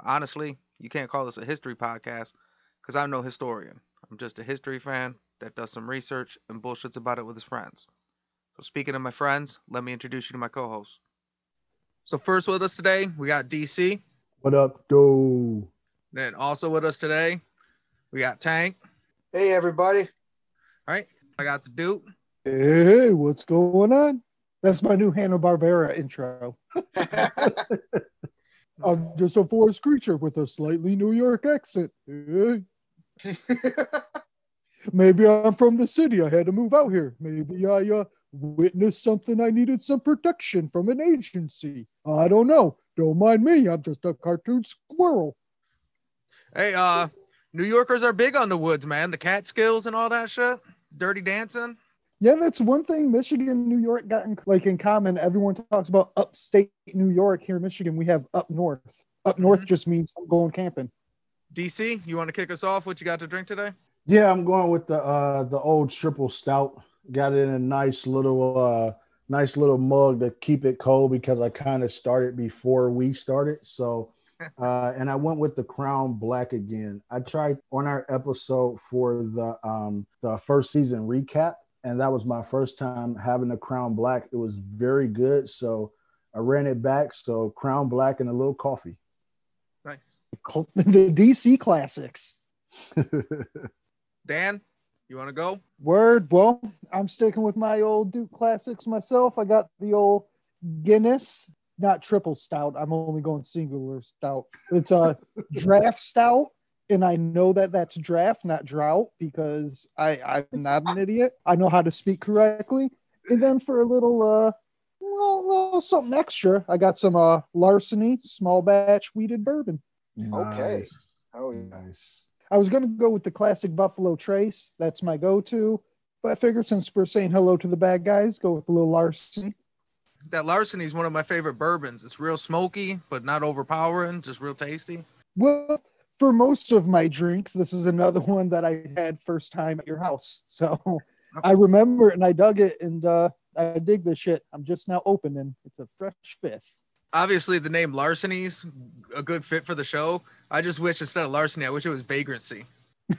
Honestly, you can't call this a history podcast because I'm no historian. I'm just a history fan that does some research and bullshits about it with his friends. So, speaking of my friends, let me introduce you to my co host. So, first with us today, we got DC. What up, dude? Then also with us today, we got Tank. Hey everybody. All right, I got the Duke. Hey, what's going on? That's my new Hanna Barbera intro. I'm just a forest creature with a slightly New York accent. Maybe I'm from the city. I had to move out here. Maybe I uh, witnessed something I needed some protection from an agency. I don't know. Don't mind me. I'm just a cartoon squirrel. Hey, uh, New Yorkers are big on the woods, man. The Catskills and all that shit. Dirty dancing. Yeah, that's one thing Michigan New York got in, like in common. Everyone talks about upstate New York. Here in Michigan, we have up north. Up north Mhm. just means I'm going camping. DC, you want to kick us off? What you got to drink today? Yeah, I'm going with the uh the old triple stout. Got it in a nice little uh nice little mug to keep it cold because I kind of started before we started. So uh and I went with the Crown Black again. I tried on our episode for the um the first season recap and that was my first time having the Crown Black. It was very good, so I ran it back. So Crown Black and a little coffee. Nice. The DC classics. Dan, you want to go? Word. Well, I'm sticking with my old Duke classics myself. I got the old Guinness, not triple stout. I'm only going singular stout. It's a draft stout. And I know that that's draft, not drought, because I, I'm not an idiot. I know how to speak correctly. And then for a little, uh, little, little something extra, I got some uh, larceny small batch wheated bourbon. Okay. Oh yeah. Nice. I was gonna go with the classic Buffalo Trace. That's my go-to. But I figured since we're saying hello to the bad guys, go with a little larceny. That larceny is one of my favorite bourbons. It's real smoky, but not overpowering, just real tasty. Well, for most of my drinks, this is another one that I had first time at your house. So I remember it and I dug it and uh, I dig this shit. I'm just now opening. It's a fresh fifth. Obviously, the name larceny's a good fit for the show. I just wish instead of larceny, I wish it was vagrancy.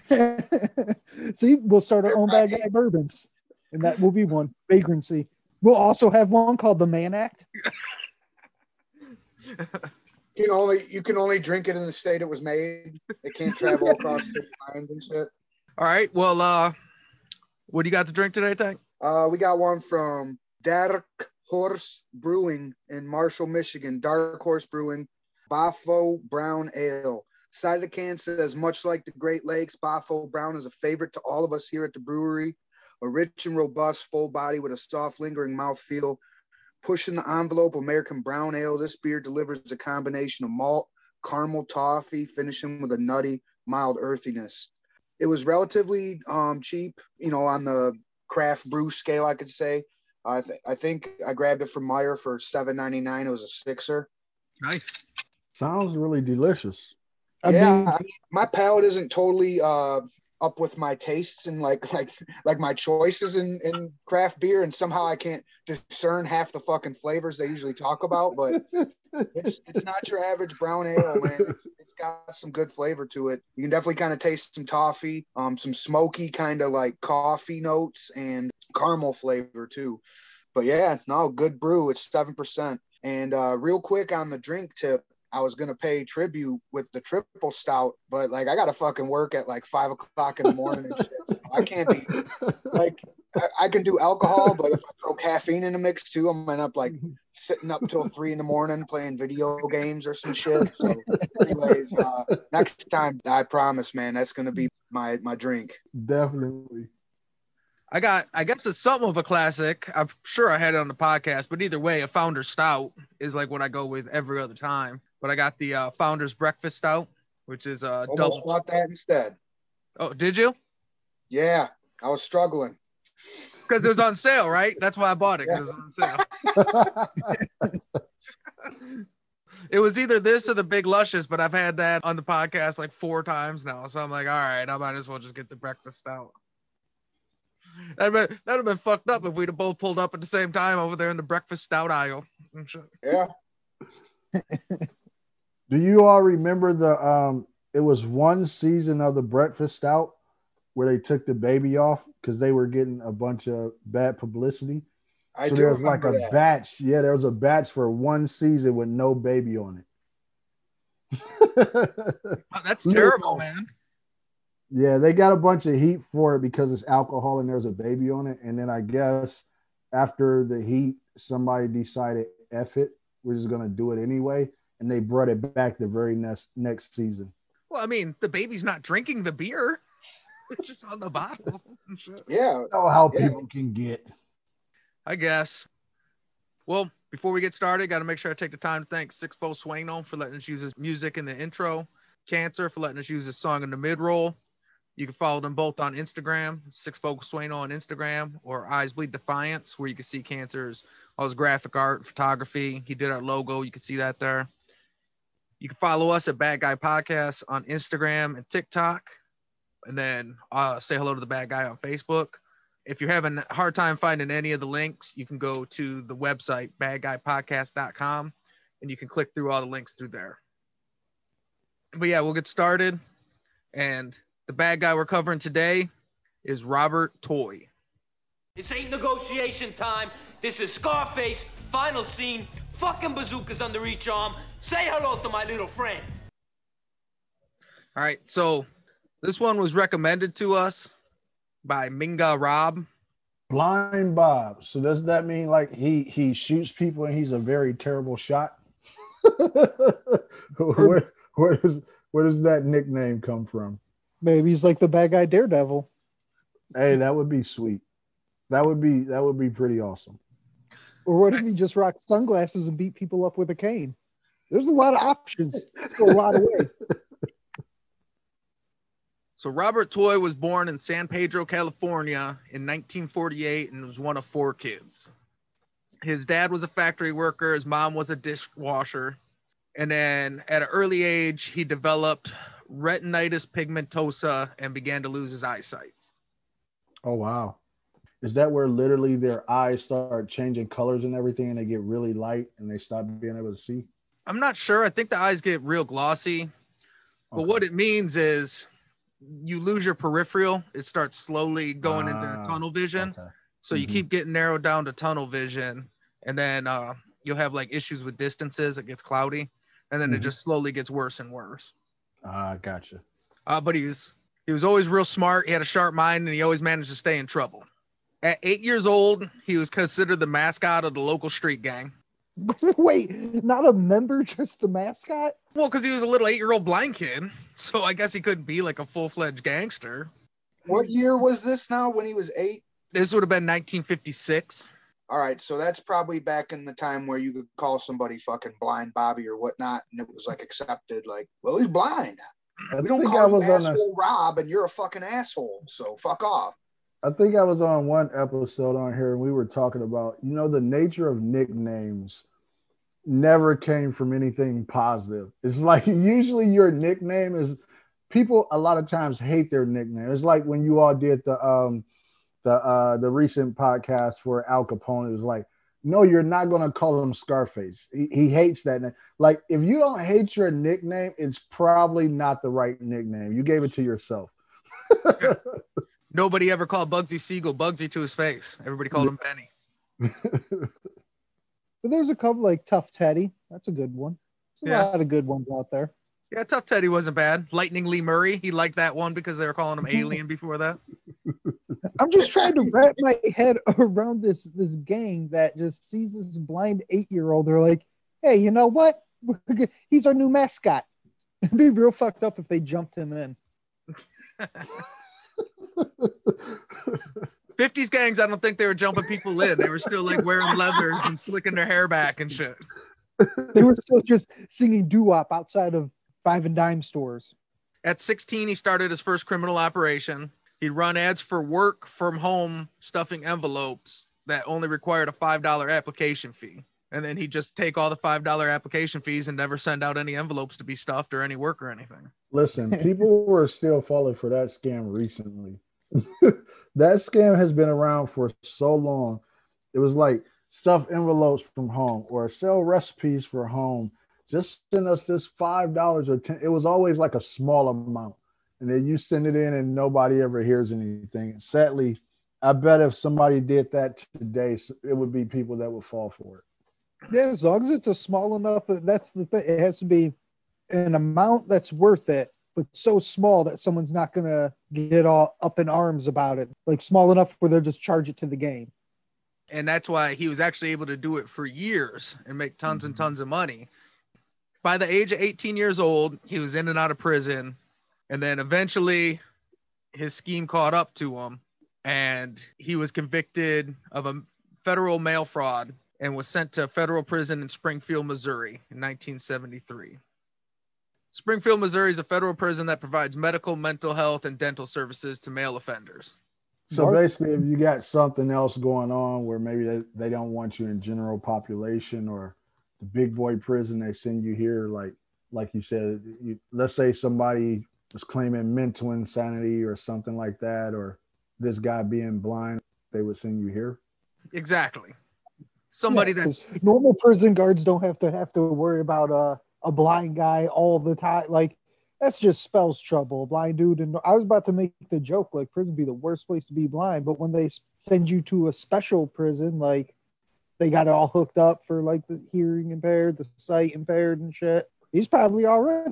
See, we'll start our own bad guy bourbons, and that will be one vagrancy. We'll also have one called the Man Act. You can only you can only drink it in the state it was made. It can't travel across state lines and shit. All right. Well, uh, what do you got to drink today, Tank? Uh, we got one from Dark Horse Brewing in Marshall, Michigan. Dark Horse Brewing, Boffo Brown Ale. Side of the can says, much like the Great Lakes, Boffo Brown is a favorite to all of us here at the brewery. A rich and robust, full body with a soft, lingering mouthfeel. Pushing the envelope, American Brown Ale. This beer delivers a combination of malt, caramel, toffee, finishing with a nutty, mild earthiness. It was relatively um, cheap, you know, on the craft brew scale, I could say. I, th- I think I grabbed it from Meijer for seven ninety nine. It was a sixer. Nice. Sounds really delicious. I yeah, mean, I my palate isn't totally uh, up with my tastes and like like like my choices in, in craft beer, and somehow I can't discern half the fucking flavors they usually talk about. But it's it's not your average brown ale, man. It's, got some good flavor to it. You can definitely kind of taste some toffee, um, some smoky kind of like coffee notes and caramel flavor too. But yeah, no, good brew. It's seven percent. And uh, real quick on the drink tip, I was gonna pay tribute with the triple stout, but like I gotta fucking work at like five o'clock in the morning and shit. So I can't be like I, I can do alcohol, but if I throw caffeine in the mix too, I'm gonna end up like sitting up till three in the morning playing video games or some shit. So, anyways, uh, next time I promise, man, that's gonna be my my drink. Definitely. I got, I guess it's something of a classic. I'm sure I had it on the podcast, but either way, a founder stout is like what I go with every other time. But I got the uh, Founders Breakfast Stout, which is uh, Almost double. bought that instead. Oh, did you? Yeah, I was struggling. Because it was on sale, right? That's why I bought it. 'cause it was on sale. it was either this or the Big Luscious, but I've had that on the podcast like four times now. So I'm like, all right, I might as well just get the breakfast. That'd been, that'd have been fucked up if we'd have both pulled up at the same time over there in the breakfast stout aisle. Yeah. Do you all remember the um it was one season of the breakfast stout where they took the baby off because they were getting a bunch of bad publicity. I so do there was like a that. batch. Yeah, there was a batch for one season with no baby on it. Oh, that's terrible, man. yeah, they got a bunch of heat for it because it's alcohol and there's a baby on it. And then I guess after the heat, somebody decided F it, we're just gonna do it anyway. And they brought it back the very next next season. Well, I mean, the baby's not drinking the beer. It's just on the bottle. and shit. Yeah. You know how Yeah. people can get. I guess. Well, before we get started, got to make sure I take the time to thank Six Four Swano for letting us use his music in the intro, Cancer for letting us use his song in the mid roll. You can follow them both on Instagram, Six Four Swano on Instagram, or Eyes Bleed Defiance, where you can see Cancer's all his graphic art, photography. He did our logo. You can see that there. You can follow us at Bad Guy Podcast on Instagram and TikTok, and then uh, say hello to the Bad Guy on Facebook if you're having a hard time finding any of the links, you can go to the website badguypodcast.com and you can click through all the links through there. But yeah, we'll get started. And the bad guy we're covering today is Robert Toye. This ain't negotiation time. This is Scarface, final scene, fucking bazookas under each arm. Say hello to my little friend. All right, so this one was recommended to us by Minga Rob. Blind Bob. So does that mean like he he shoots people and he's a very terrible shot? where where does where does that nickname come from? Maybe he's like the bad guy Daredevil. Hey, that would be sweet. That would be that would be pretty awesome. Or what if he just rocks sunglasses and beat people up with a cane? There's a lot of options. Let's go a lot of ways. So Robert Toye was born in San Pedro, California in 1948 and was one of four kids. His dad was a factory worker, his mom was a dishwasher. And then at an early age, he developed retinitis pigmentosa and began to lose his eyesight. Oh wow. Is that where literally their eyes start changing colors and everything and they get really light and they stop being able to see? I'm not sure. I think the eyes get real glossy. But Okay. what it means is you lose your peripheral. It starts slowly going Ah, into tunnel vision. Okay. So you Mhm. keep getting narrowed down to tunnel vision, and then uh, you'll have like issues with distances. It gets cloudy, and then it Mhm. just slowly gets worse and worse. Ah, gotcha. Uh, but he was he was always real smart. He had a sharp mind, and he always managed to stay in trouble. At eight years old, he was considered the mascot of the local street gang. Wait, not a member, just the mascot? Well, because he was a little eight-year-old blind kid, so I guess he couldn't be like a full-fledged gangster. What year was this now when he was eight? This would have been 1956. All right, so that's probably back in the time where you could call somebody fucking blind Bobby or whatnot, and it was like accepted. Like, well, he's blind. I We don't call you was on a, asshole Rob, and you're a fucking asshole. So fuck off. I think I was on one episode on here and we were talking about, you know, the nature of nicknames never came from anything positive. It's like usually your nickname is people a lot of times hate their nickname. It's like when you all did the um the uh the recent podcast for Al Capone, it was like, no, you're not gonna call him Scarface. He, he hates that name. Like if you don't hate your nickname, it's probably not the right nickname. You gave it to yourself. Nobody ever called Bugsy Siegel Bugsy to his face. Everybody called him Benny. But there's a couple like Tough Teddy. That's a good one. There's a Yeah. lot of good ones out there. Yeah, Tough Teddy wasn't bad. Lightning Lee Murray, he liked that one because they were calling him Alien before that. I'm just trying to wrap my head around this this gang that just sees this blind eight year old. They're like, hey, you know what? He's our new mascot. It'd be real fucked up if they jumped him in. 50s gangs, I don't think they were jumping people in. They were still like wearing leathers and slicking their hair back and shit. They were still just singing doo wop outside of five and dime stores. At 16, he started his first criminal operation. He'd run ads for work from home stuffing envelopes that only required a $5 application fee. And then he'd just take all the $5 application fees and never send out any envelopes to be stuffed or any work or anything. Listen, people were still falling for that scam recently. that scam has been around for so long. It was like stuff envelopes from home or sell recipes for home. Just send us this five dollars or ten. It was always like a small amount, and then you send it in, and nobody ever hears anything. Sadly, I bet if somebody did that today, it would be people that would fall for it. Yeah, as long as it's a small enough, uh, that's the thing. It has to be an amount that's worth it, but so small that someone's not gonna get all up in arms about it. Like small enough where they'll just charge it to the game. And that's why he was actually able to do it for years and make tons and Mhm. tons of money. By the age of 18 years old, he was in and out of prison. And then eventually his scheme caught up to him and he was convicted of a federal mail fraud and was sent to federal prison in Springfield, Missouri in 1973. Springfield, Missouri is a federal prison that provides medical, mental health, and dental services to male offenders. So Mark- basically, if you got something else going on where maybe they, they don't want you in general population or the big boy prison, they send you here, like like you said, you, let's say somebody was claiming mental insanity or something like that, or this guy being blind, they would send you here. Exactly. Somebody Yeah, that's 'cause normal prison guards don't have to have to worry about a a blind guy all the time. Like that's just spells trouble. A blind dude, and I was about to make the joke like prison be the worst place to be blind, but when they send you to a special prison, like they got it all hooked up for like the hearing impaired, the sight impaired, and shit. He's probably all right.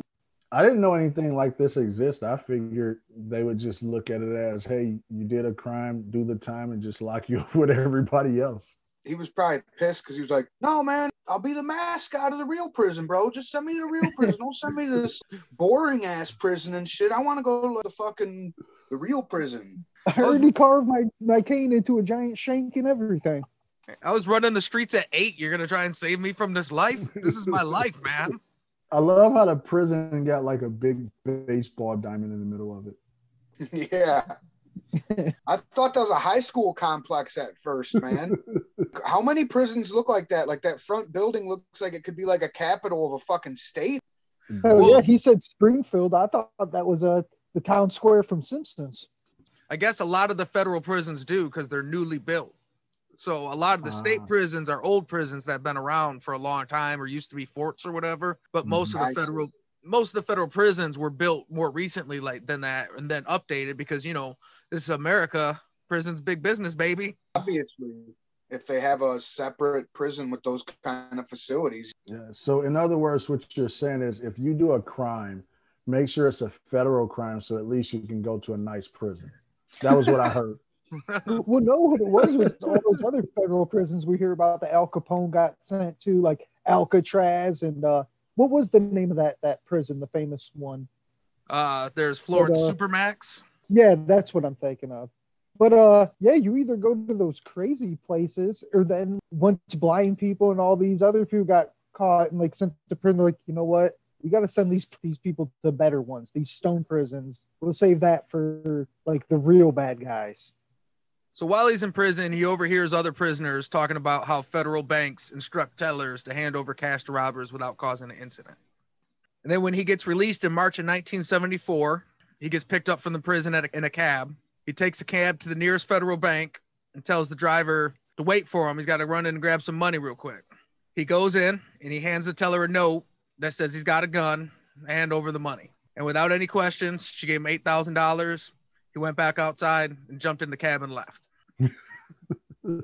I didn't know anything like this existed. I figured they would just look at it as, hey, you did a crime, do the time, and just lock you up with everybody else. He was probably pissed because he was like, "No, man, I'll be the mascot of the real prison, bro. Just send me to the real prison. Don't send me to this boring ass prison and shit. I want to go to the fucking the real prison." I already carved my, my cane into a giant shank and everything. I was running the streets at eight. You're gonna try and save me from this life? This is my life, man. I love how the prison got like a big baseball diamond in the middle of it. yeah. I thought that was a high school complex at first, man. How many prisons look like that? Like that front building looks like it could be like a capital of a fucking state. Oh Well- yeah, he said Springfield. I thought that was uh, the town square from Simpsons. I guess a lot of the federal prisons do because they're newly built. So a lot of the state Ah. prisons are old prisons that have been around for a long time or used to be forts or whatever. But most of the federal most of the federal prisons were built more recently like than that and then updated because you know this is America. Prison's big business, baby. Obviously, if they have a separate prison with those kind of facilities, Yeah. So in other words, what you're saying is if you do a crime, make sure it's a federal crime so at least you can go to a nice prison. That was what I heard. well, no, what it was was all those other federal prisons we hear about. The Al Capone got sent to, like Alcatraz, and uh, what was the name of that that prison, the famous one? Uh there's Florence uh, Supermax. Yeah, that's what I'm thinking of. But uh, yeah, you either go to those crazy places, or then once blind people and all these other people got caught and like sent to prison, like, you know what? We got to send these these people to better ones, these stone prisons. We'll save that for like the real bad guys. So while he's in prison, he overhears other prisoners talking about how federal banks instruct tellers to hand over cash to robbers without causing an incident. And then when he gets released in March of 1974, he gets picked up from the prison at a, in a cab. He takes a cab to the nearest federal bank and tells the driver to wait for him. He's got to run in and grab some money real quick. He goes in and he hands the teller a note that says he's got a gun, hand over the money. And without any questions, she gave him $8,000. He went back outside and jumped in the cab and left. Dude,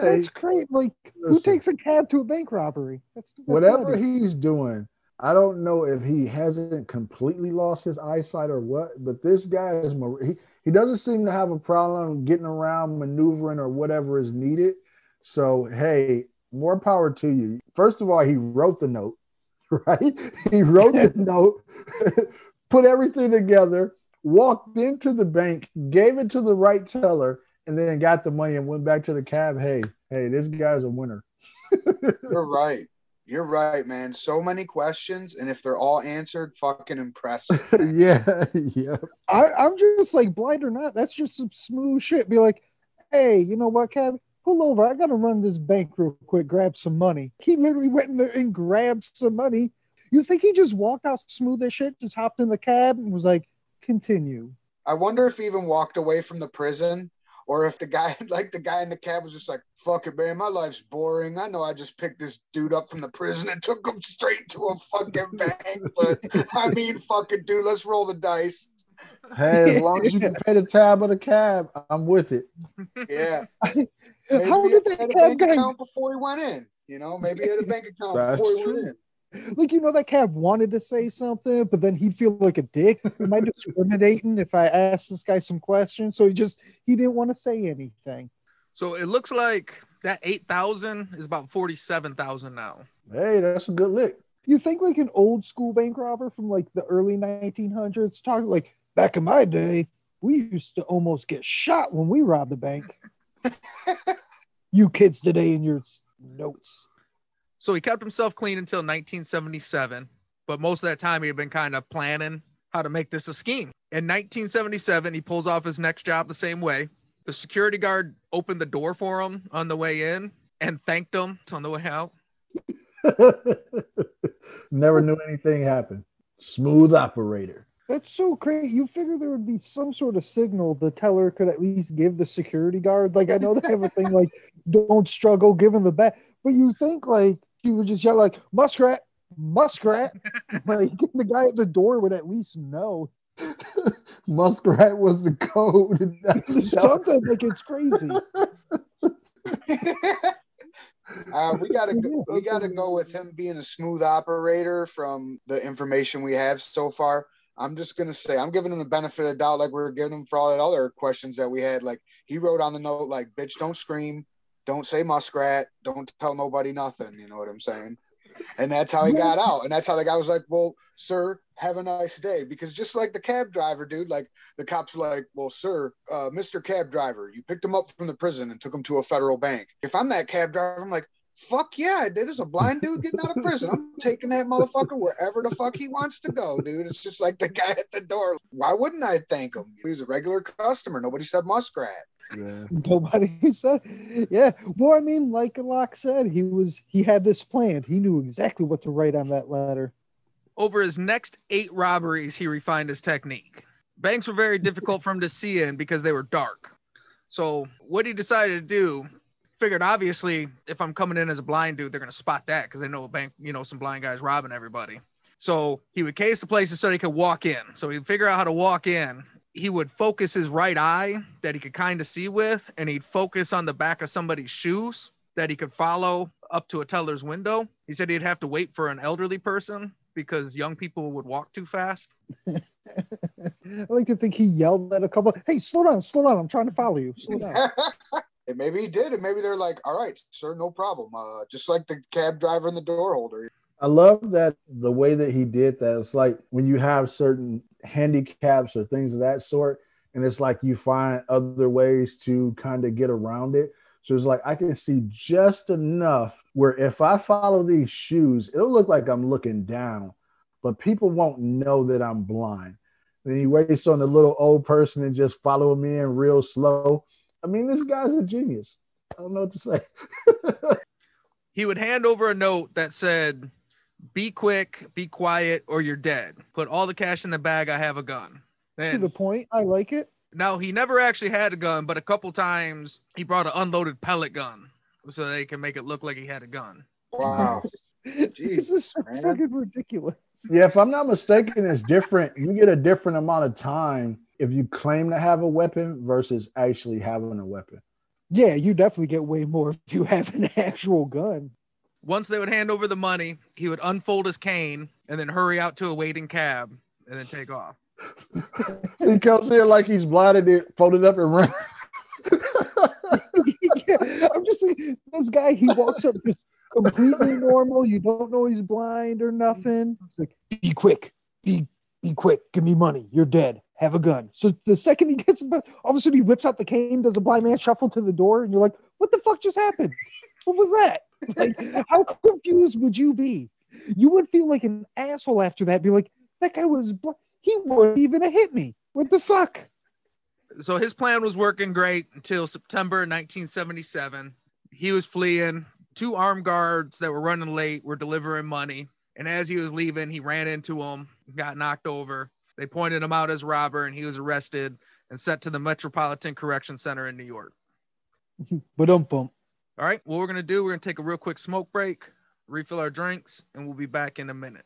Hey, that's great. Like, who takes a cab to a bank robbery? That's, that's Whatever nutty. he's doing, I don't know if he hasn't completely lost his eyesight or what, but this guy is he, he doesn't seem to have a problem getting around, maneuvering, or whatever is needed. So hey, more power to you. First of all, he wrote the note, right? He wrote the note, put everything together, walked into the bank, gave it to the right teller, and then got the money and went back to the cab. Hey, hey, this guy's a winner. You're right. You're right, man. So many questions, and if they're all answered, fucking impressive. yeah, yeah. I, I'm just like blind or not. That's just some smooth shit. Be like, hey, you know what, Cab? Pull over. I gotta run this bank real quick, grab some money. He literally went in there and grabbed some money. You think he just walked out smooth as shit, just hopped in the cab and was like, continue. I wonder if he even walked away from the prison or if the guy, like the guy in the cab, was just like, "Fuck it, man, my life's boring. I know I just picked this dude up from the prison and took him straight to a fucking bank, but I mean, fucking dude, let's roll the dice." Hey, as long as you can pay the tab of the cab, I'm with it. Yeah. How he did had that a cab bank guy account before he went in? You know, maybe he had a bank account That's before he true. went in. Like you know that cab wanted to say something, but then he'd feel like a dick. Am I discriminating if I ask this guy some questions? So he just he didn't want to say anything. So it looks like that 8,000 is about 47,000 now. Hey, that's a good lick. You think like an old school bank robber from like the early 1900s talking like back in my day, we used to almost get shot when we robbed the bank. you kids today in your notes. So he kept himself clean until 1977, but most of that time he had been kind of planning how to make this a scheme. In 1977, he pulls off his next job the same way. The security guard opened the door for him on the way in and thanked him on the way out. Never knew anything happened. Smooth operator. That's so great. You figure there would be some sort of signal the teller could at least give the security guard. Like I know they have a thing like don't struggle, give him the back. But you think like he would just yell like muskrat, muskrat. like the guy at the door would at least know. Muskrat was the code. Something like it's crazy. Uh, we gotta go, we gotta go with him being a smooth operator from the information we have so far. I'm just gonna say I'm giving him the benefit of the doubt, like we were giving him for all the other questions that we had. Like he wrote on the note, like "bitch, don't scream, don't say muskrat, don't tell nobody nothing." You know what I'm saying? And that's how he got out. And that's how the guy was like, "Well, sir, have a nice day." Because just like the cab driver, dude, like the cops were like, "Well, sir, uh, Mr. Cab Driver, you picked him up from the prison and took him to a federal bank." If I'm that cab driver, I'm like, "Fuck yeah, I did." It's a blind dude getting out of prison. I'm taking that motherfucker wherever the fuck he wants to go, dude. It's just like the guy at the door. Why wouldn't I thank him? He was a regular customer. Nobody said muskrat. Yeah. Nobody said, yeah. Well, I mean, like Lock said, he was he had this planned. He knew exactly what to write on that letter. Over his next eight robberies, he refined his technique. Banks were very difficult for him to see in because they were dark. So what he decided to do, figured obviously if I'm coming in as a blind dude, they're gonna spot that because they know a bank, you know, some blind guys robbing everybody. So he would case the places so he could walk in. So he'd figure out how to walk in. He would focus his right eye that he could kind of see with, and he'd focus on the back of somebody's shoes that he could follow up to a teller's window. He said he'd have to wait for an elderly person because young people would walk too fast. I like to think he yelled at a couple. Hey, slow down, slow down! I'm trying to follow you. Slow down. and maybe he did, and maybe they're like, "All right, sir, no problem." Uh, just like the cab driver and the door holder. I love that the way that he did that. It's like when you have certain handicaps or things of that sort, and it's like you find other ways to kind of get around it. So it's like I can see just enough where if I follow these shoes, it'll look like I'm looking down, but people won't know that I'm blind. Then he waits on the little old person and just follow me in real slow. I mean, this guy's a genius. I don't know what to say. He would hand over a note that said, Be quick, be quiet, or you're dead. Put all the cash in the bag. I have a gun. to the point. I like it. Now he never actually had a gun, but a couple times he brought an unloaded pellet gun so they can make it look like he had a gun. Wow. this is so man. fucking ridiculous. Yeah, if I'm not mistaken, it's different. You get a different amount of time if you claim to have a weapon versus actually having a weapon. Yeah, you definitely get way more if you have an actual gun. Once they would hand over the money, he would unfold his cane and then hurry out to a waiting cab and then take off. He comes in like he's blinded, it folded up and run. yeah, I'm just saying, this guy, he walks up just completely normal. You don't know he's blind or nothing. It's like, be quick, be be quick, give me money. You're dead. Have a gun. So the second he gets, all of a sudden he whips out the cane, does a blind man shuffle to the door, and you're like, what the fuck just happened? What was that? Like, how confused would you be? You would feel like an asshole after that. Be like, that guy was, bl- he wouldn't even have hit me. What the fuck? So his plan was working great until September 1977. He was fleeing. Two armed guards that were running late were delivering money. And as he was leaving, he ran into them, got knocked over. They pointed him out as robber, and he was arrested and sent to the Metropolitan Correction Center in New York. But um bump. All right, what we're gonna do, we're gonna take a real quick smoke break, refill our drinks, and we'll be back in a minute.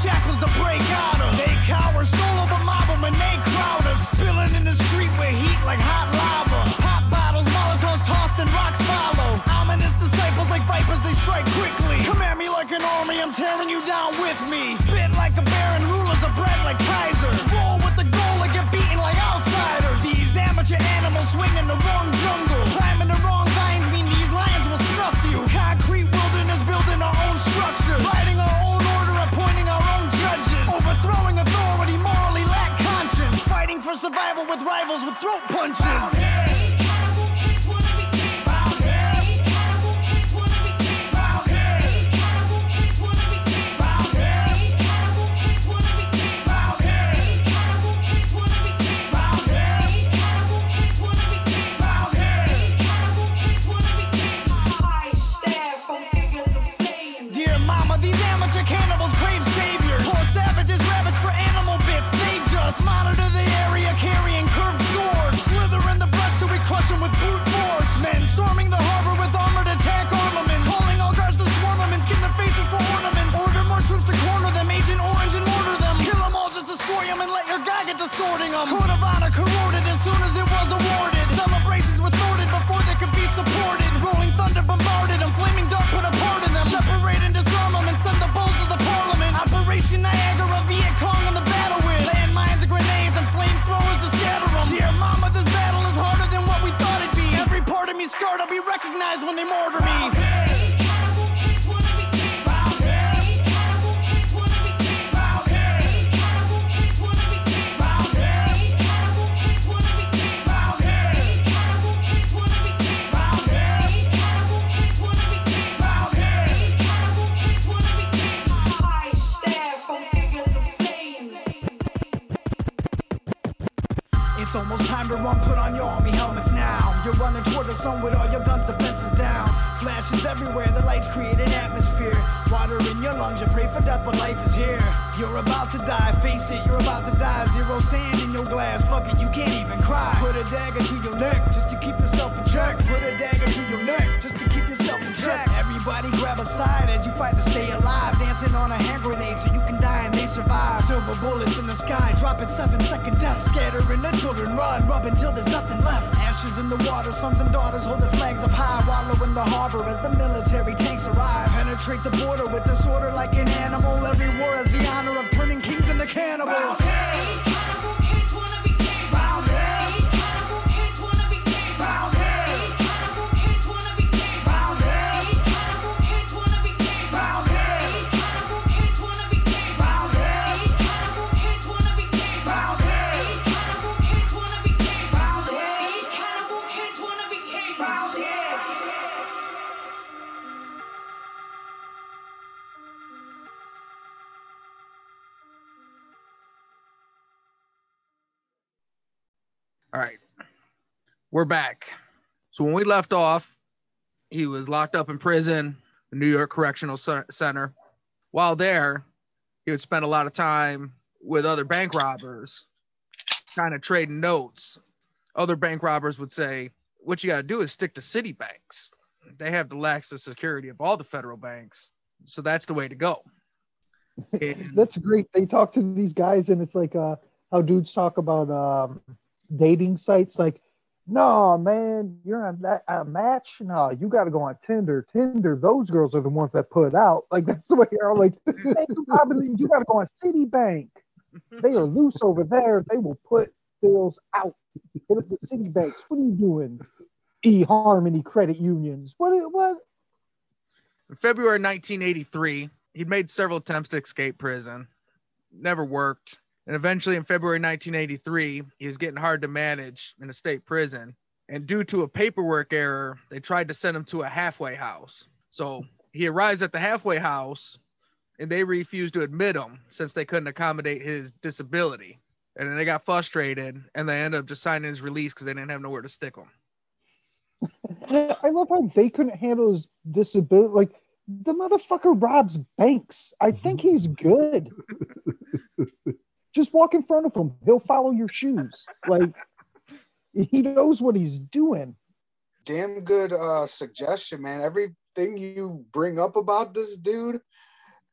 Shackles to break out of. They cower, solo but mob 'em and they crowd us. Spilling in the street with heat like hot lava. Pop bottles, molotovs tossed and rocks follow. Ominous disciples like vipers, they strike quickly. Come at me like an army, I'm tearing you down with me. Spit like a baron, rulers of bread like Kaiser. Survival with rivals with throat punches. Sky, dropping seven second death. Scattering the children, run, rub until there's nothing left. Ashes in the water, sons and daughters holding flags up high. Wallow in the harbor as the military tanks arrive. Penetrate the border with disorder like an animal. Every war has the honor of turning kings into cannibals. All right. We're back. So when we left off, he was locked up in prison, the New York Correctional Center. While there, he would spend a lot of time with other bank robbers, kind of trading notes. Other bank robbers would say, What you got to do is stick to city banks. They have the lax the security of all the federal banks. So that's the way to go. That's great. They talk to these guys, and it's like uh, how dudes talk about um, dating sites. Like, No, man, you're on that a match. No, you got to go on Tinder. Tinder, those girls are the ones that put out. Like that's the way you're like. Robin, you got to go on Citibank. They are loose over there. They will put bills out. Hit the Citibanks. What are you doing? E Harmony Credit Unions. What? What? In February 1983, he'd made several attempts to escape prison, never worked. And eventually, in February 1983, he was getting hard to manage in a state prison. And due to a paperwork error, they tried to send him to a halfway house. So he arrives at the halfway house, and they refused to admit him since they couldn't accommodate his disability. And then they got frustrated, and they ended up just signing his release because they didn't have nowhere to stick him. I love how they couldn't handle his disability. Like the motherfucker robs banks. I think he's good. Just walk in front of him. He'll follow your shoes. Like he knows what he's doing. Damn good uh, suggestion, man. Everything you bring up about this dude,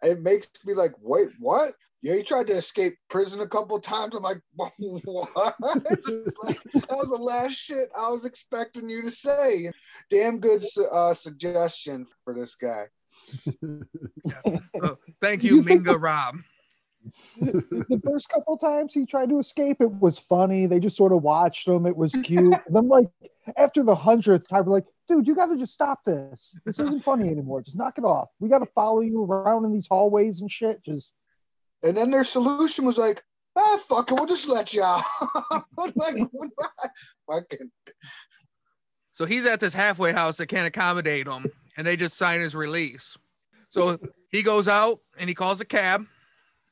it makes me like, wait, what? Yeah, he tried to escape prison a couple times. I'm like, what? Like, that was the last shit I was expecting you to say. Damn good uh, suggestion for this guy. So, thank you, You think Minga Rob. The first couple times he tried to escape, it was funny. They just sort of watched him. It was cute. And then, like after the hundredth time, we're like, dude, you got to just stop this. This isn't funny anymore. Just knock it off. We got to follow you around in these hallways and shit. Just And then their solution was like, ah, fuck it, we'll just let you out. Like, fucking So he's at this halfway house that can't accommodate him, and they just sign his release. So he goes out and he calls a cab,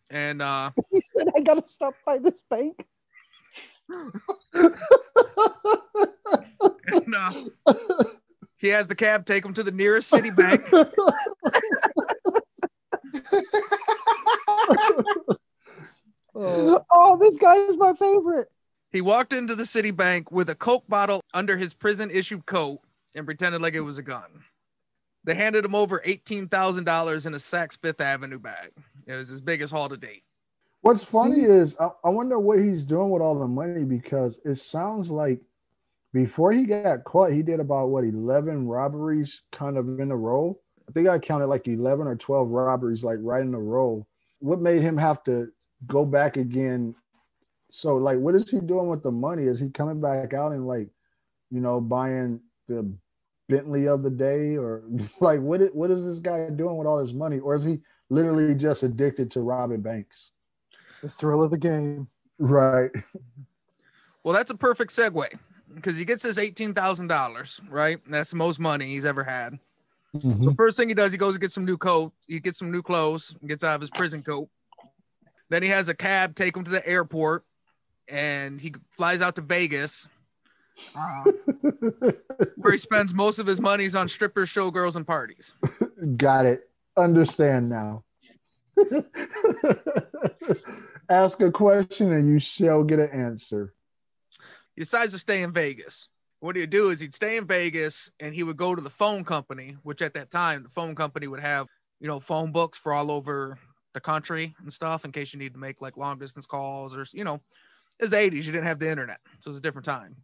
and uh, he said, I got to stop by this bank. and, uh, he has the cab take him to the nearest city bank. Oh, Oh, this guy is my favorite. He walked into the city bank with a Coke bottle under his prison issued coat and pretended like it was a gun. They handed him over $18,000 in a Saks Fifth Avenue bag. It was his biggest haul to date. What's funny See- is I, I wonder what he's doing with all the money because it sounds like before he got caught, he did about what 11 robberies kind of in a row. I think I counted like 11 or 12 robberies like right in a row. What made him have to go back again? So like what is he doing with the money? Is he coming back out and like, you know, buying the Bentley of the day or like what is, what is this guy doing with all his money or is he literally just addicted to robbing banks? The thrill of the game. Right. Well, that's a perfect segue because he gets his $18,000, right? That's the most money he's ever had. So first thing he does, he goes and gets some new coat. He gets some new clothes. Gets out of his prison coat. Then he has a cab take him to the airport, and he flies out to Vegas, uh, where he spends most of his monies on strippers, showgirls, and parties. Got it. Understand now. Ask a question and you shall get an answer. He decides to stay in Vegas. What he'd do is he'd stay in Vegas and he would go to the phone company, which at that time the phone company would have, you know, phone books for all over the country and stuff in case you need to make like long distance calls or you know, it's the 80s, you didn't have the internet, so it's a different time.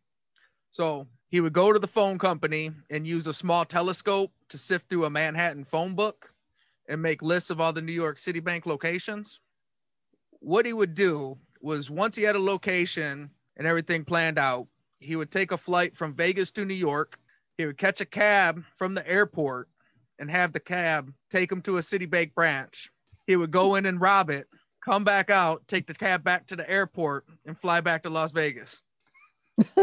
So he would go to the phone company and use a small telescope to sift through a Manhattan phone book and make lists of all the New York City Bank locations. What he would do was once he had a location and everything planned out, he would take a flight from Vegas to New York. He would catch a cab from the airport and have the cab take him to a Citibank branch. He would go in and rob it, come back out, take the cab back to the airport, and fly back to Las Vegas.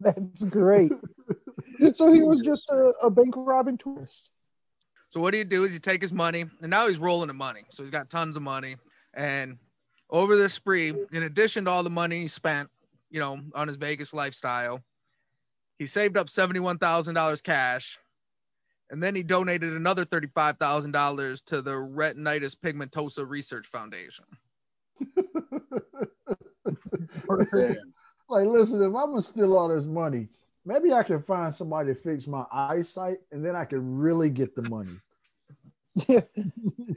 That's great. so he was just a, a bank robbing tourist. So what do you do is he'd take his money, and now he's rolling the money. So he's got tons of money. And over this spree, in addition to all the money he spent, you know, on his Vegas lifestyle, he saved up $71,000 cash. And then he donated another $35,000 to the Retinitis Pigmentosa Research Foundation. Like, listen, if I'm gonna steal all this money, maybe I can find somebody to fix my eyesight and then I can really get the money. Yeah.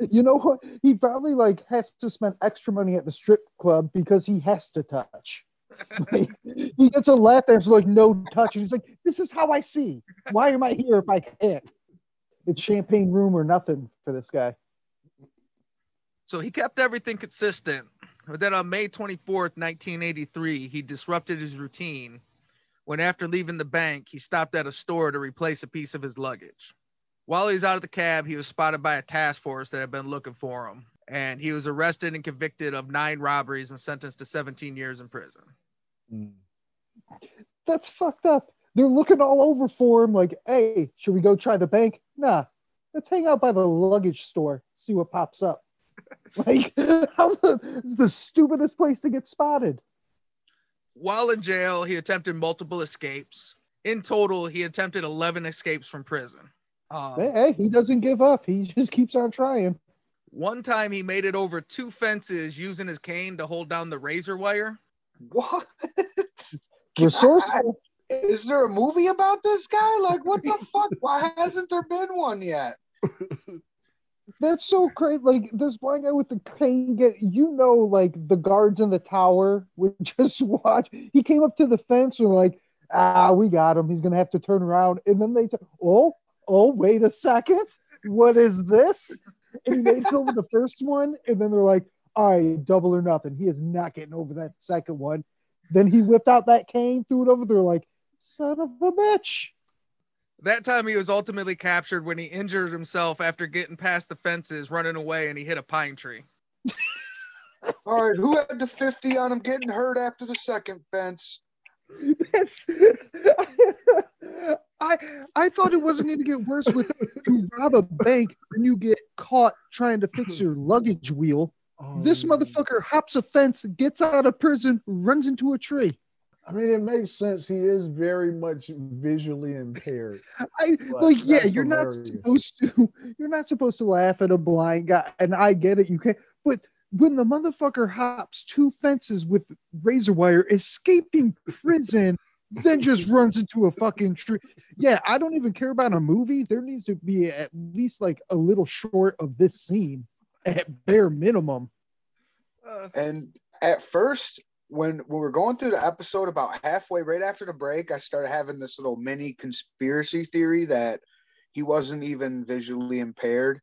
you know what? He probably like has to spend extra money at the strip club because he has to touch. he gets a lap dance with like no touch, and he's like, "This is how I see. Why am I here if I can't?" It's champagne room or nothing for this guy. So he kept everything consistent. But then on May 24th, 1983, he disrupted his routine when, after leaving the bank, he stopped at a store to replace a piece of his luggage. While he was out of the cab, he was spotted by a task force that had been looking for him. And he was arrested and convicted of nine robberies and sentenced to 17 years in prison. Mm. That's fucked up. They're looking all over for him, like, "Hey, should we go try the bank?" Nah, let's hang out by the luggage store, see what pops up. like, how the, it's the stupidest place to get spotted. While in jail, he attempted multiple escapes. In total, he attempted 11 escapes from prison. Um, Hey, he doesn't give up. He just keeps on trying. one time, he made it over two fences using his cane to hold down the razor wire. What? Resourceful. Is there a movie about this guy? Like, what the fuck? Why hasn't there been one yet? That's so great. Like this blind guy with the cane get you know, like the guards in the tower would just watch. He came up to the fence and like, ah, we got him. He's gonna have to turn around. And then they t- oh, oh, wait a second. What is this? And he made it over the first one, and then they're like, all right, double or nothing. He is not getting over that second one. Then he whipped out that cane, threw it over. They're like, son of a bitch. That time, he was ultimately captured when he injured himself after getting past the fences, running away, and he hit a pine tree. All right, who had the 50 on him getting hurt after the second fence? That's, I I thought it wasn't going to get worse with you rob a bank and you get caught trying to fix your luggage wheel. Oh, This motherfucker hops a fence, gets out of prison, runs into a tree. I mean, it makes sense. He is very much visually impaired. I like yeah, you're not supposed to you're not supposed to laugh at a blind guy, and I get it, you can't, but when the motherfucker hops two fences with razor wire, escaping prison, then just runs into a fucking tree. Yeah, I don't even care about a movie. There needs to be at least like a little short of this scene at bare minimum. And at first, when when we are going through the episode, about halfway, right after the break, I started having this little mini conspiracy theory that he wasn't even visually impaired.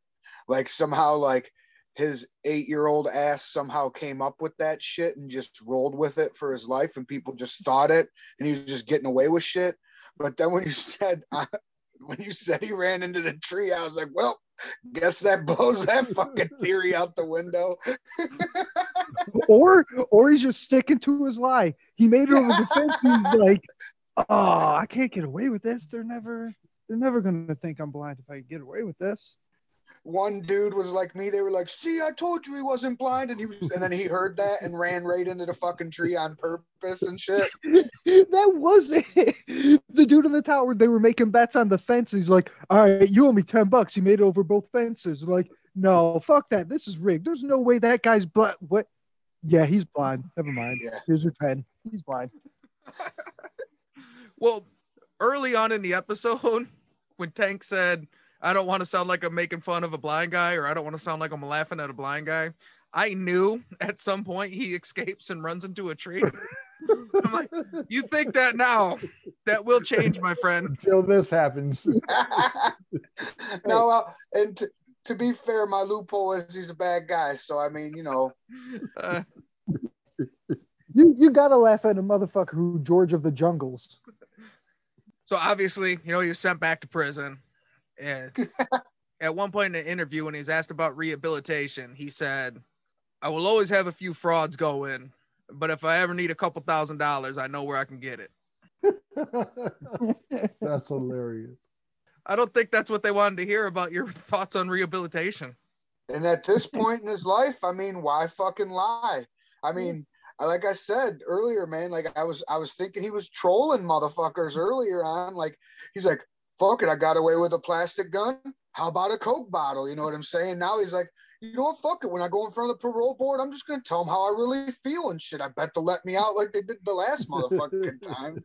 Like somehow, like his eight year old ass somehow came up with that shit and just rolled with it for his life, and people just thought it, and he was just getting away with shit. But then when you said when you said he ran into the tree, I was like, well, guess that blows that fucking theory out the window. Or or he's just sticking to his lie. He made it over the fence. He's like, oh, I can't get away with this. They're never they're never gonna think I'm blind if I get away with this. one dude was like me. They were like, "See, I told you he wasn't blind," and he was, and then he heard that and ran right into the fucking tree on purpose and shit. that was it. The dude in the tower, they were making bets on the fence. He's like, all right, you owe me 10 bucks. You made it over both fences. Like, no, fuck that. This is rigged. There's no way that guy's blind. What? Yeah, he's blind. Never mind. Yeah. Here's your 10. He's blind. well, early on in the episode, when Tank said, I don't want to sound like I'm making fun of a blind guy or I don't want to sound like I'm laughing at a blind guy, I knew at some point he escapes and runs into a tree. I'm like, you think that now? That will change, my friend. Until this happens. no, uh, and to, to be fair, my loophole is he's a bad guy. So I mean, you know, Uh, You you gotta laugh at a motherfucker who George of the Jungles. so obviously, you know, he was sent back to prison. And at one point in the interview, when he was asked about rehabilitation, he said, I will always have a few frauds go in, but if I ever need a couple thousand dollars, I know where I can get it. That's hilarious. I don't think that's what they wanted to hear about your thoughts on rehabilitation. and at this point in his life, I mean, why fucking lie? I mean, like I said earlier, man, like I was, I was thinking he was trolling motherfuckers earlier on. Like he's like, "Fuck it, I got away with a plastic gun. How about a coke bottle?" You know what I'm saying? Now he's like, "You know what? Fuck it. When I go in front of the parole board, I'm just gonna tell them how I really feel and shit. I bet they'll let me out like they did the last motherfucking time."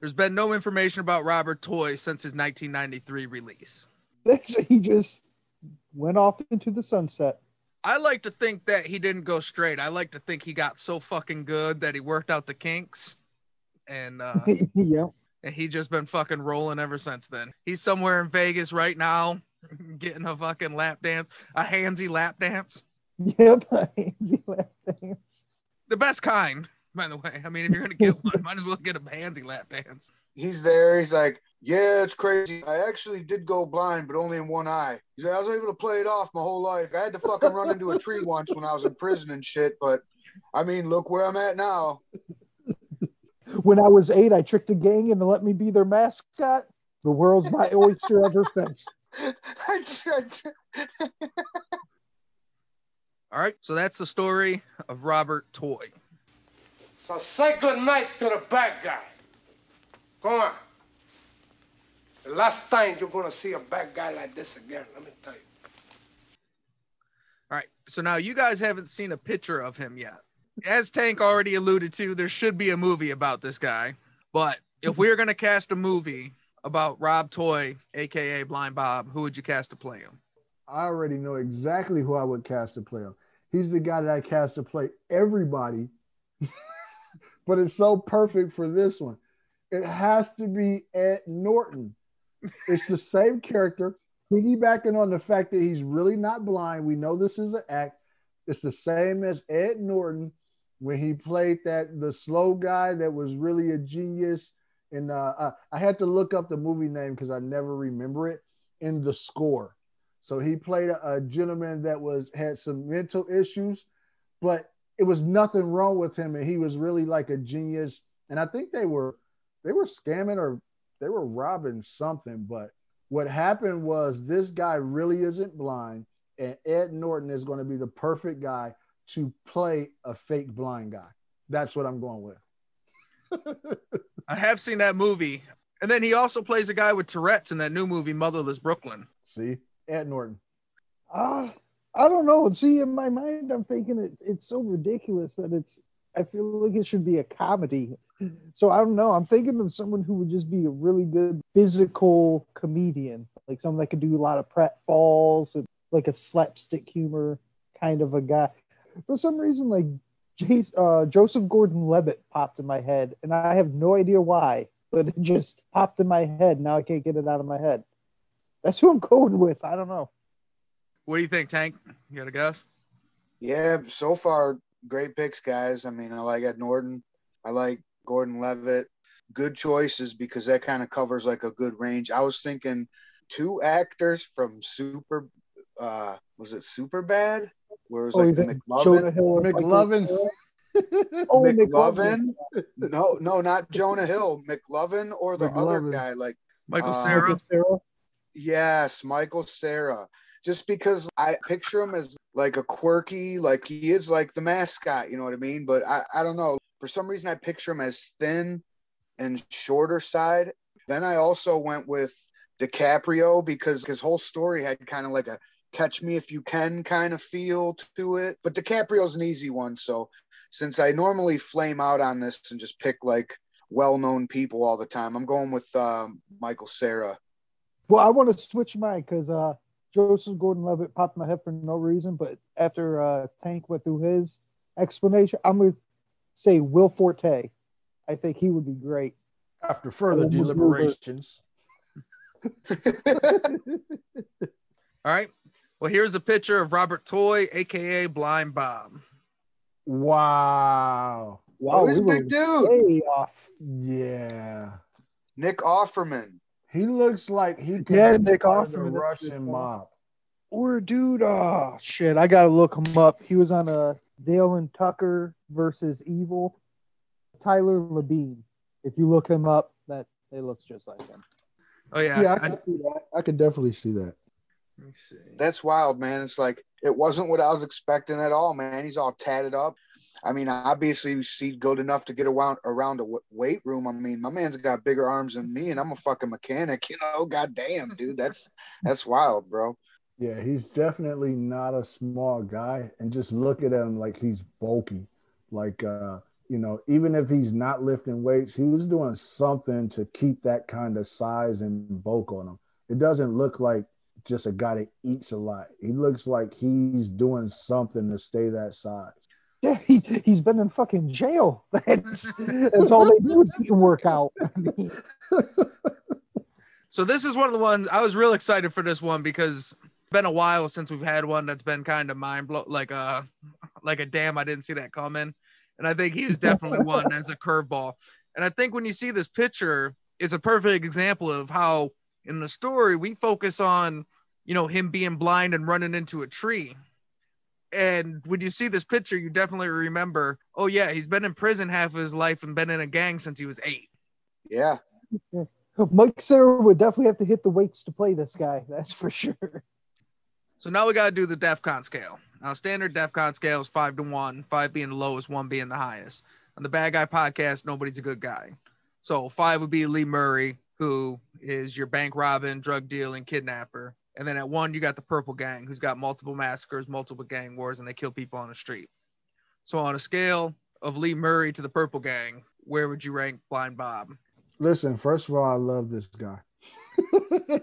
There's been no information about Robert Toye since his 1993 release. That's he just went off into the sunset. I like to think that he didn't go straight. I like to think he got so fucking good that he worked out the kinks, and uh, yeah. and he just been fucking rolling ever since then. He's somewhere in Vegas right now, getting a fucking lap dance, a handsy lap dance, Yep. Handsy lap dance. the best kind, by the way. I mean, if you're gonna get one, might as well get a handsy lap dance. He's there. He's like, yeah, it's crazy. I actually did go blind, but only in one eye. He's like, I was able to play it off my whole life. I had to fucking run into a tree once when I was in prison and shit. But I mean, look where I'm at now. When I was eight, I tricked a gang into let me be their mascot. The world's my oyster ever since. All right, so that's the story of Robert Toye. So say good night to the bad guy. Come on. The last time you're gonna see a bad guy like this again, let me tell you. All right, so now you guys haven't seen a picture of him yet. As Tank already alluded to, there should be a movie about this guy. But if we are going to cast a movie about Rob Toye, aka Blind Bob, who would you cast to play him? I already know exactly who I would cast to play him. He's the guy that I cast to play everybody, but it's so perfect for this one. It has to be Ed Norton. It's the same character, piggybacking on the fact that he's really not blind. We know this is an act. It's the same as Ed Norton when he played that the slow guy that was really a genius. And uh, uh, I had to look up the movie name because I never remember it in the score. So he played a, a gentleman that was had some mental issues, but it was nothing wrong with him, and he was really like a genius. And I think they were they were scamming or they were robbing something. But what happened was this guy really isn't blind, and Ed Norton is going to be the perfect guy to play a fake blind guy. That's what I'm going with. I have seen that movie. And then he also plays a guy with Tourette's in that new movie, Motherless Brooklyn. See, Ed Norton. Ah, I don't know. See, in my mind, I'm thinking it, it's so ridiculous that it's. I feel like it should be a comedy. So I don't know. I'm thinking of someone who would just be a really good physical comedian, like someone that could do a lot of pratfalls and like a slapstick humor kind of a guy. For some reason, like Jace, uh, Joseph Gordon-Levitt popped in my head, and I have no idea why, but it just popped in my head. Now I can't get it out of my head. That's who I'm going with. I don't know. What do you think, Tank? You got a guess? Yeah, so far great picks, guys. I mean, I like Ed Norton. I like Gordon Levitt. Good choices because that kind of covers like a good range. I was thinking two actors from Super. Uh, was it Super Bad? Where it was Oh, like the think McLovin. Jonah Hill or McLovin. Oh, McLovin? No, no, not Jonah Hill. McLovin or the other guy, like Michael Uh, Sarah? Michael Cera? Yes, Michael Cera. Just because I picture him as like a quirky, like he is like the mascot, you know what I mean? But I, I don't know. For some reason, I picture him as thin and shorter side. Then I also went with DiCaprio because his whole story had kind of like a catch me if you can kind of feel to it. But DiCaprio's an easy one. So since I normally flame out on this and just pick like well known people all the time, I'm going with um, Michael Cera. Well, I want to switch mine because uh, Joseph Gordon-Levitt popped my head for no reason, but after uh, Tank went through his explanation, I'm gonna say Will Forte. I think he would be great. After further deliberations, All right. Well, here's a picture of Robert Toye, aka Blind Bob. wow. Oh, he's a big dude. way off. Yeah. Nick Offerman. He looks like he could Yeah, be Nick part of the Offerman, that's a good Russian mob. Or dude, oh shit, I gotta look him up. He was on a Dale and Tucker versus Evil. Tyler Labine. If you look him up, that it looks just like him. Oh yeah. Yeah, I, I- can see that. I could definitely see that. let me see. That's wild, man. It's like it wasn't what I was expecting at all, man. He's all tatted up. I mean, obviously, he's good enough to get around around a weight room. I mean, my man's got bigger arms than me, and I'm a fucking mechanic. You know, goddamn, dude, that's that's wild, bro. Yeah, he's definitely not a small guy. And just look at him like he's bulky. Like uh, you know, even if he's not lifting weights, he was doing something to keep that kind of size and bulk on him. It doesn't look like just a guy that eats a lot. He looks like he's doing something to stay that size. Yeah, he, he's been in fucking jail. That's, that's all they do is eat and work out. I mean, So this is one of the ones I was real excited for this one because it's been a while since we've had one that's been kind of mind blow like a like a damn I didn't see that coming. And I think he's definitely one as a curveball. And I think when you see this picture, it's a perfect example of how in the story we focus on, you know, him being blind and running into a tree. And when you see this picture, you definitely remember, oh yeah, he's been in prison half of his life and been in a gang since he was eight. Yeah. Mike Cera would definitely have to hit the weights to play this guy. That's for sure. So now we got to do the DEF CON scale. Now, standard DEF CON scale is five to one, five being the lowest, one being the highest. On the Bad Guy podcast, nobody's a good guy. So five would be Lee Murray, who is your bank robbing, drug dealing, kidnapper. And then at one, you got the Purple Gang, who's got multiple massacres, multiple gang wars, and they kill people on the street. So on a scale of Lee Murray to the Purple Gang, where would you rank Blind Bob? Listen, first of all, I love this guy.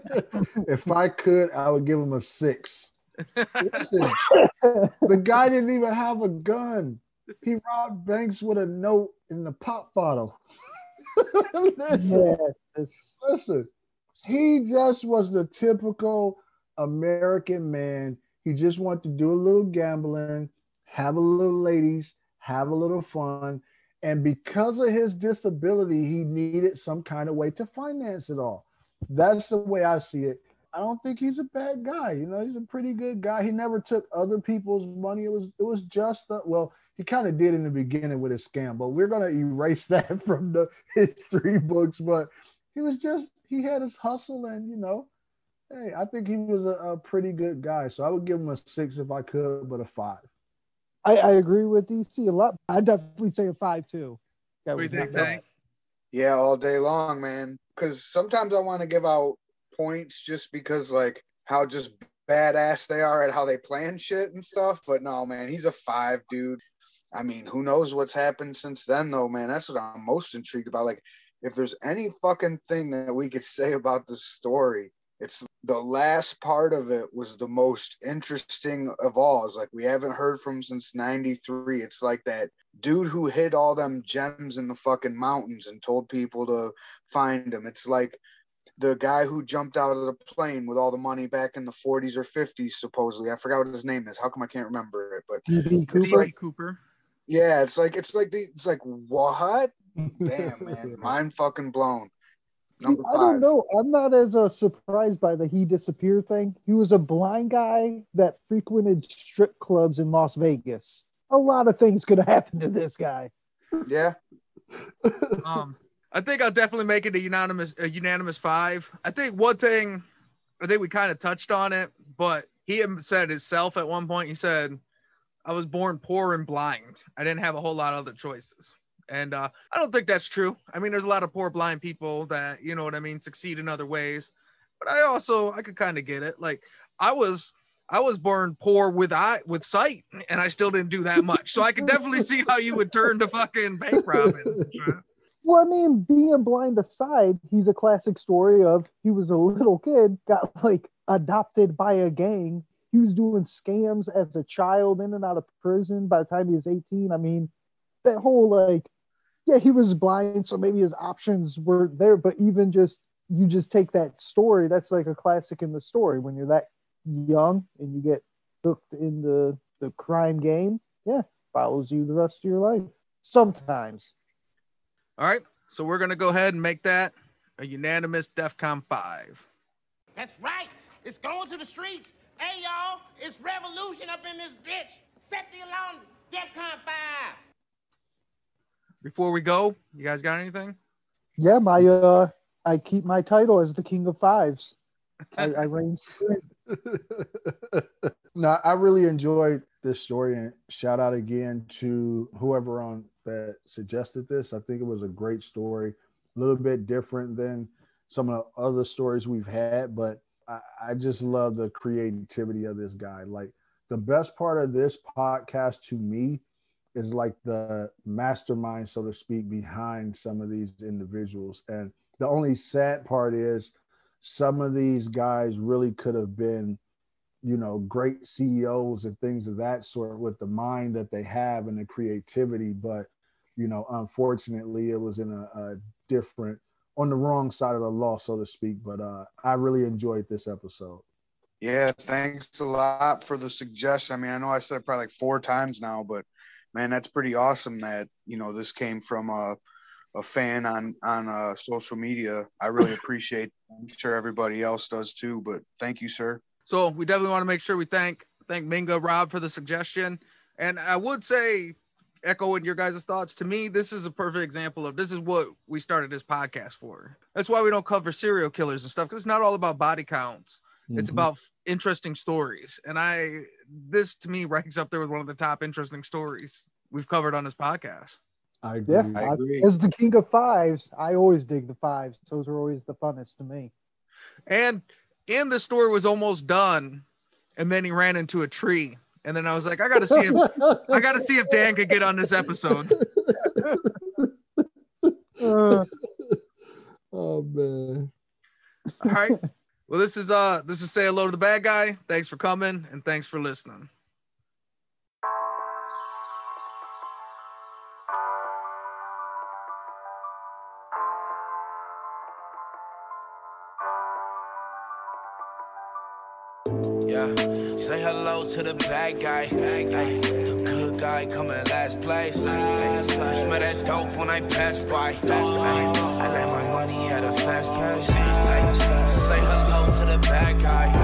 if I could, I would give him a six. Listen, the guy didn't even have a gun. He robbed banks with a note in the pop bottle. listen, Yeah, listen, he just was the typical American man. He just wanted to do a little gambling, have a little ladies, have a little fun. And because of his disability, he needed some kind of way to finance it all. That's the way I see it. I don't think he's a bad guy. You know, he's a pretty good guy. He never took other people's money. It was it was just the, well, he kind of did in the beginning with his scam, but we're gonna erase that from the history books. But he was just he had his hustle, and you know, hey, I think he was a, a pretty good guy. So I would give him a six if I could, but a five. I, I agree with DC a lot. I'd definitely say a five too. That What do you think. Tank? Yeah, all day long, man. Because sometimes I want to give out points just because, like, how just badass they are at how they plan shit and stuff. But no, man, he's a five, dude. I mean, who knows what's happened since then, though, man? That's what I'm most intrigued about. Like, if there's any fucking thing that we could say about the story, it's the last part of it was the most interesting of all. It's like we haven't heard from since 93. It's like that dude who hid all them gems in the fucking mountains and told people to find them. It's like the guy who jumped out of the plane with all the money back in the 40s or 50s, supposedly. I forgot what his name is. How come I can't remember it? But DB Cooper. D.B. Cooper. yeah, it's like it's like the, it's like what? Damn, man, mind fucking blown. See, Number I don't know. I'm not as uh, surprised by the he disappeared thing. He was a blind guy that frequented strip clubs in Las Vegas. A lot of things could have happened to this guy. Yeah, Um, I think I'll definitely make it a unanimous a unanimous five. I think one thing, I think we kind of touched on it, but he said himself at one point. He said, "I was born poor and blind. I didn't have a whole lot of other choices." And uh, I don't think that's true. I mean, there's a lot of poor blind people that you know what I mean succeed in other ways. But I also I could kind of get it. Like I was I was born poor with eye with sight, and I still didn't do that much. So I could definitely see how you would turn to fucking bank robbing. Well, I mean, being blind aside, he's a classic story of he was a little kid, got like adopted by a gang. He was doing scams as a child in and out of prison by the time he was 18. I mean, that whole like, yeah, he was blind, so maybe his options were there, but even just you just take that story, that's like a classic in the story when you're that young and you get hooked in the, the crime game. Yeah, follows you the rest of your life. Sometimes. All right, so we're gonna go ahead and make that a unanimous DEFCON five. That's right. It's going to the streets. Hey, y'all, it's revolution up in this bitch. Set the alarm. DEFCON 5. Before we go, you guys got anything? Yeah, my uh, I keep my title as the king of fives. I, I reign supreme. no, I really enjoyed this story and shout out again to whoever on that suggested this. I think it was a great story, a little bit different than some of the other stories we've had, but I, I just love the creativity of this guy. Like the best part of this podcast to me is like the mastermind, so to speak, behind some of these individuals. And the only sad part is some of these guys really could have been, you know, great CEOs and things of that sort with the mind that they have and the creativity. But, you know, unfortunately, it was in a, a different, on the wrong side of the law, so to speak. But uh, I really enjoyed this episode. Yeah, thanks a lot for the suggestion. I mean, I know I said probably like four times now, but man, that's pretty awesome that you know this came from a a fan on on uh, social media. I really appreciate. I'm sure everybody else does too. But thank you, sir. So we definitely want to make sure we thank thank Minga Rob for the suggestion. And I would say, echoing your guys' thoughts, to me, this is a perfect example of this is what we started this podcast for. That's why we don't cover serial killers and stuff because it's not all about body counts. Mm-hmm. It's about interesting stories. And I this to me ranks up there with one of the top interesting stories we've covered on this podcast. I agree. Yeah, I agree. as the king of fives, I always dig the fives. Those are always the funnest to me. And and the story was almost done, and then he ran into a tree. And then I was like, I gotta see if I gotta see if Dan could get on this episode. uh, oh man. All right. Well, this is uh this is say hello to the bad guy. Thanks for coming and thanks for listening. Yeah, say hello to the bad guy. Ay, the good come in last place. Ay, smell that dope when I pass by. I let my money at a fast pace. Say hello to the bad guy.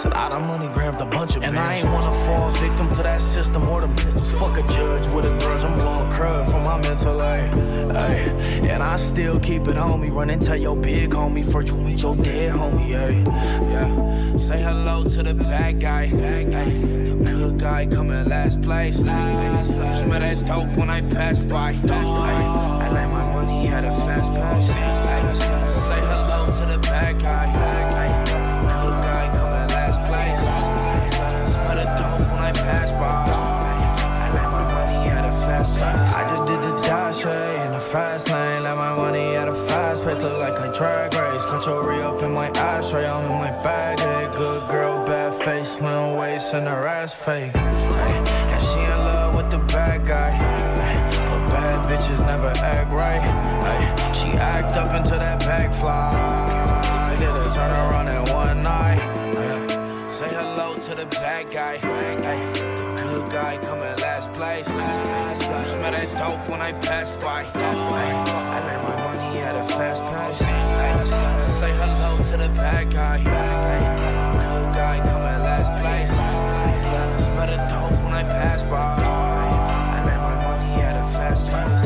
Said I done money grabbed a bunch of And bands. I ain't wanna fall victim to that system or the business. Fuck a judge with a grudge, I'm blowing crud from my mental, ay, ay. And I still keep it on me, run and tell your big homie for you meet your dead homie, ay. Yeah, say hello to the bad guy, bad guy. The good guy coming last place, last place. You smell that dope when I pass by, ay. I like my money at a fast pace, fast lane. Let my money at a fast pace. Look like a drag race. Control re up in my ashtray. I'm in my bag. Hey, good girl, bad face, slim waist, and her ass fake. Hey, and she in love with the bad guy. Hey, but bad bitches never act right. Hey, she act up until that bag fly. I did a turn around in one night. Hey, say hello to the bad guy. Hey, the good guy coming place. You smell that dope when I pass by. I made my money at a fast pace. Say hello to the bad guy. Good guy coming last place. Smell the dope when I pass by. I made my money at a fast pace.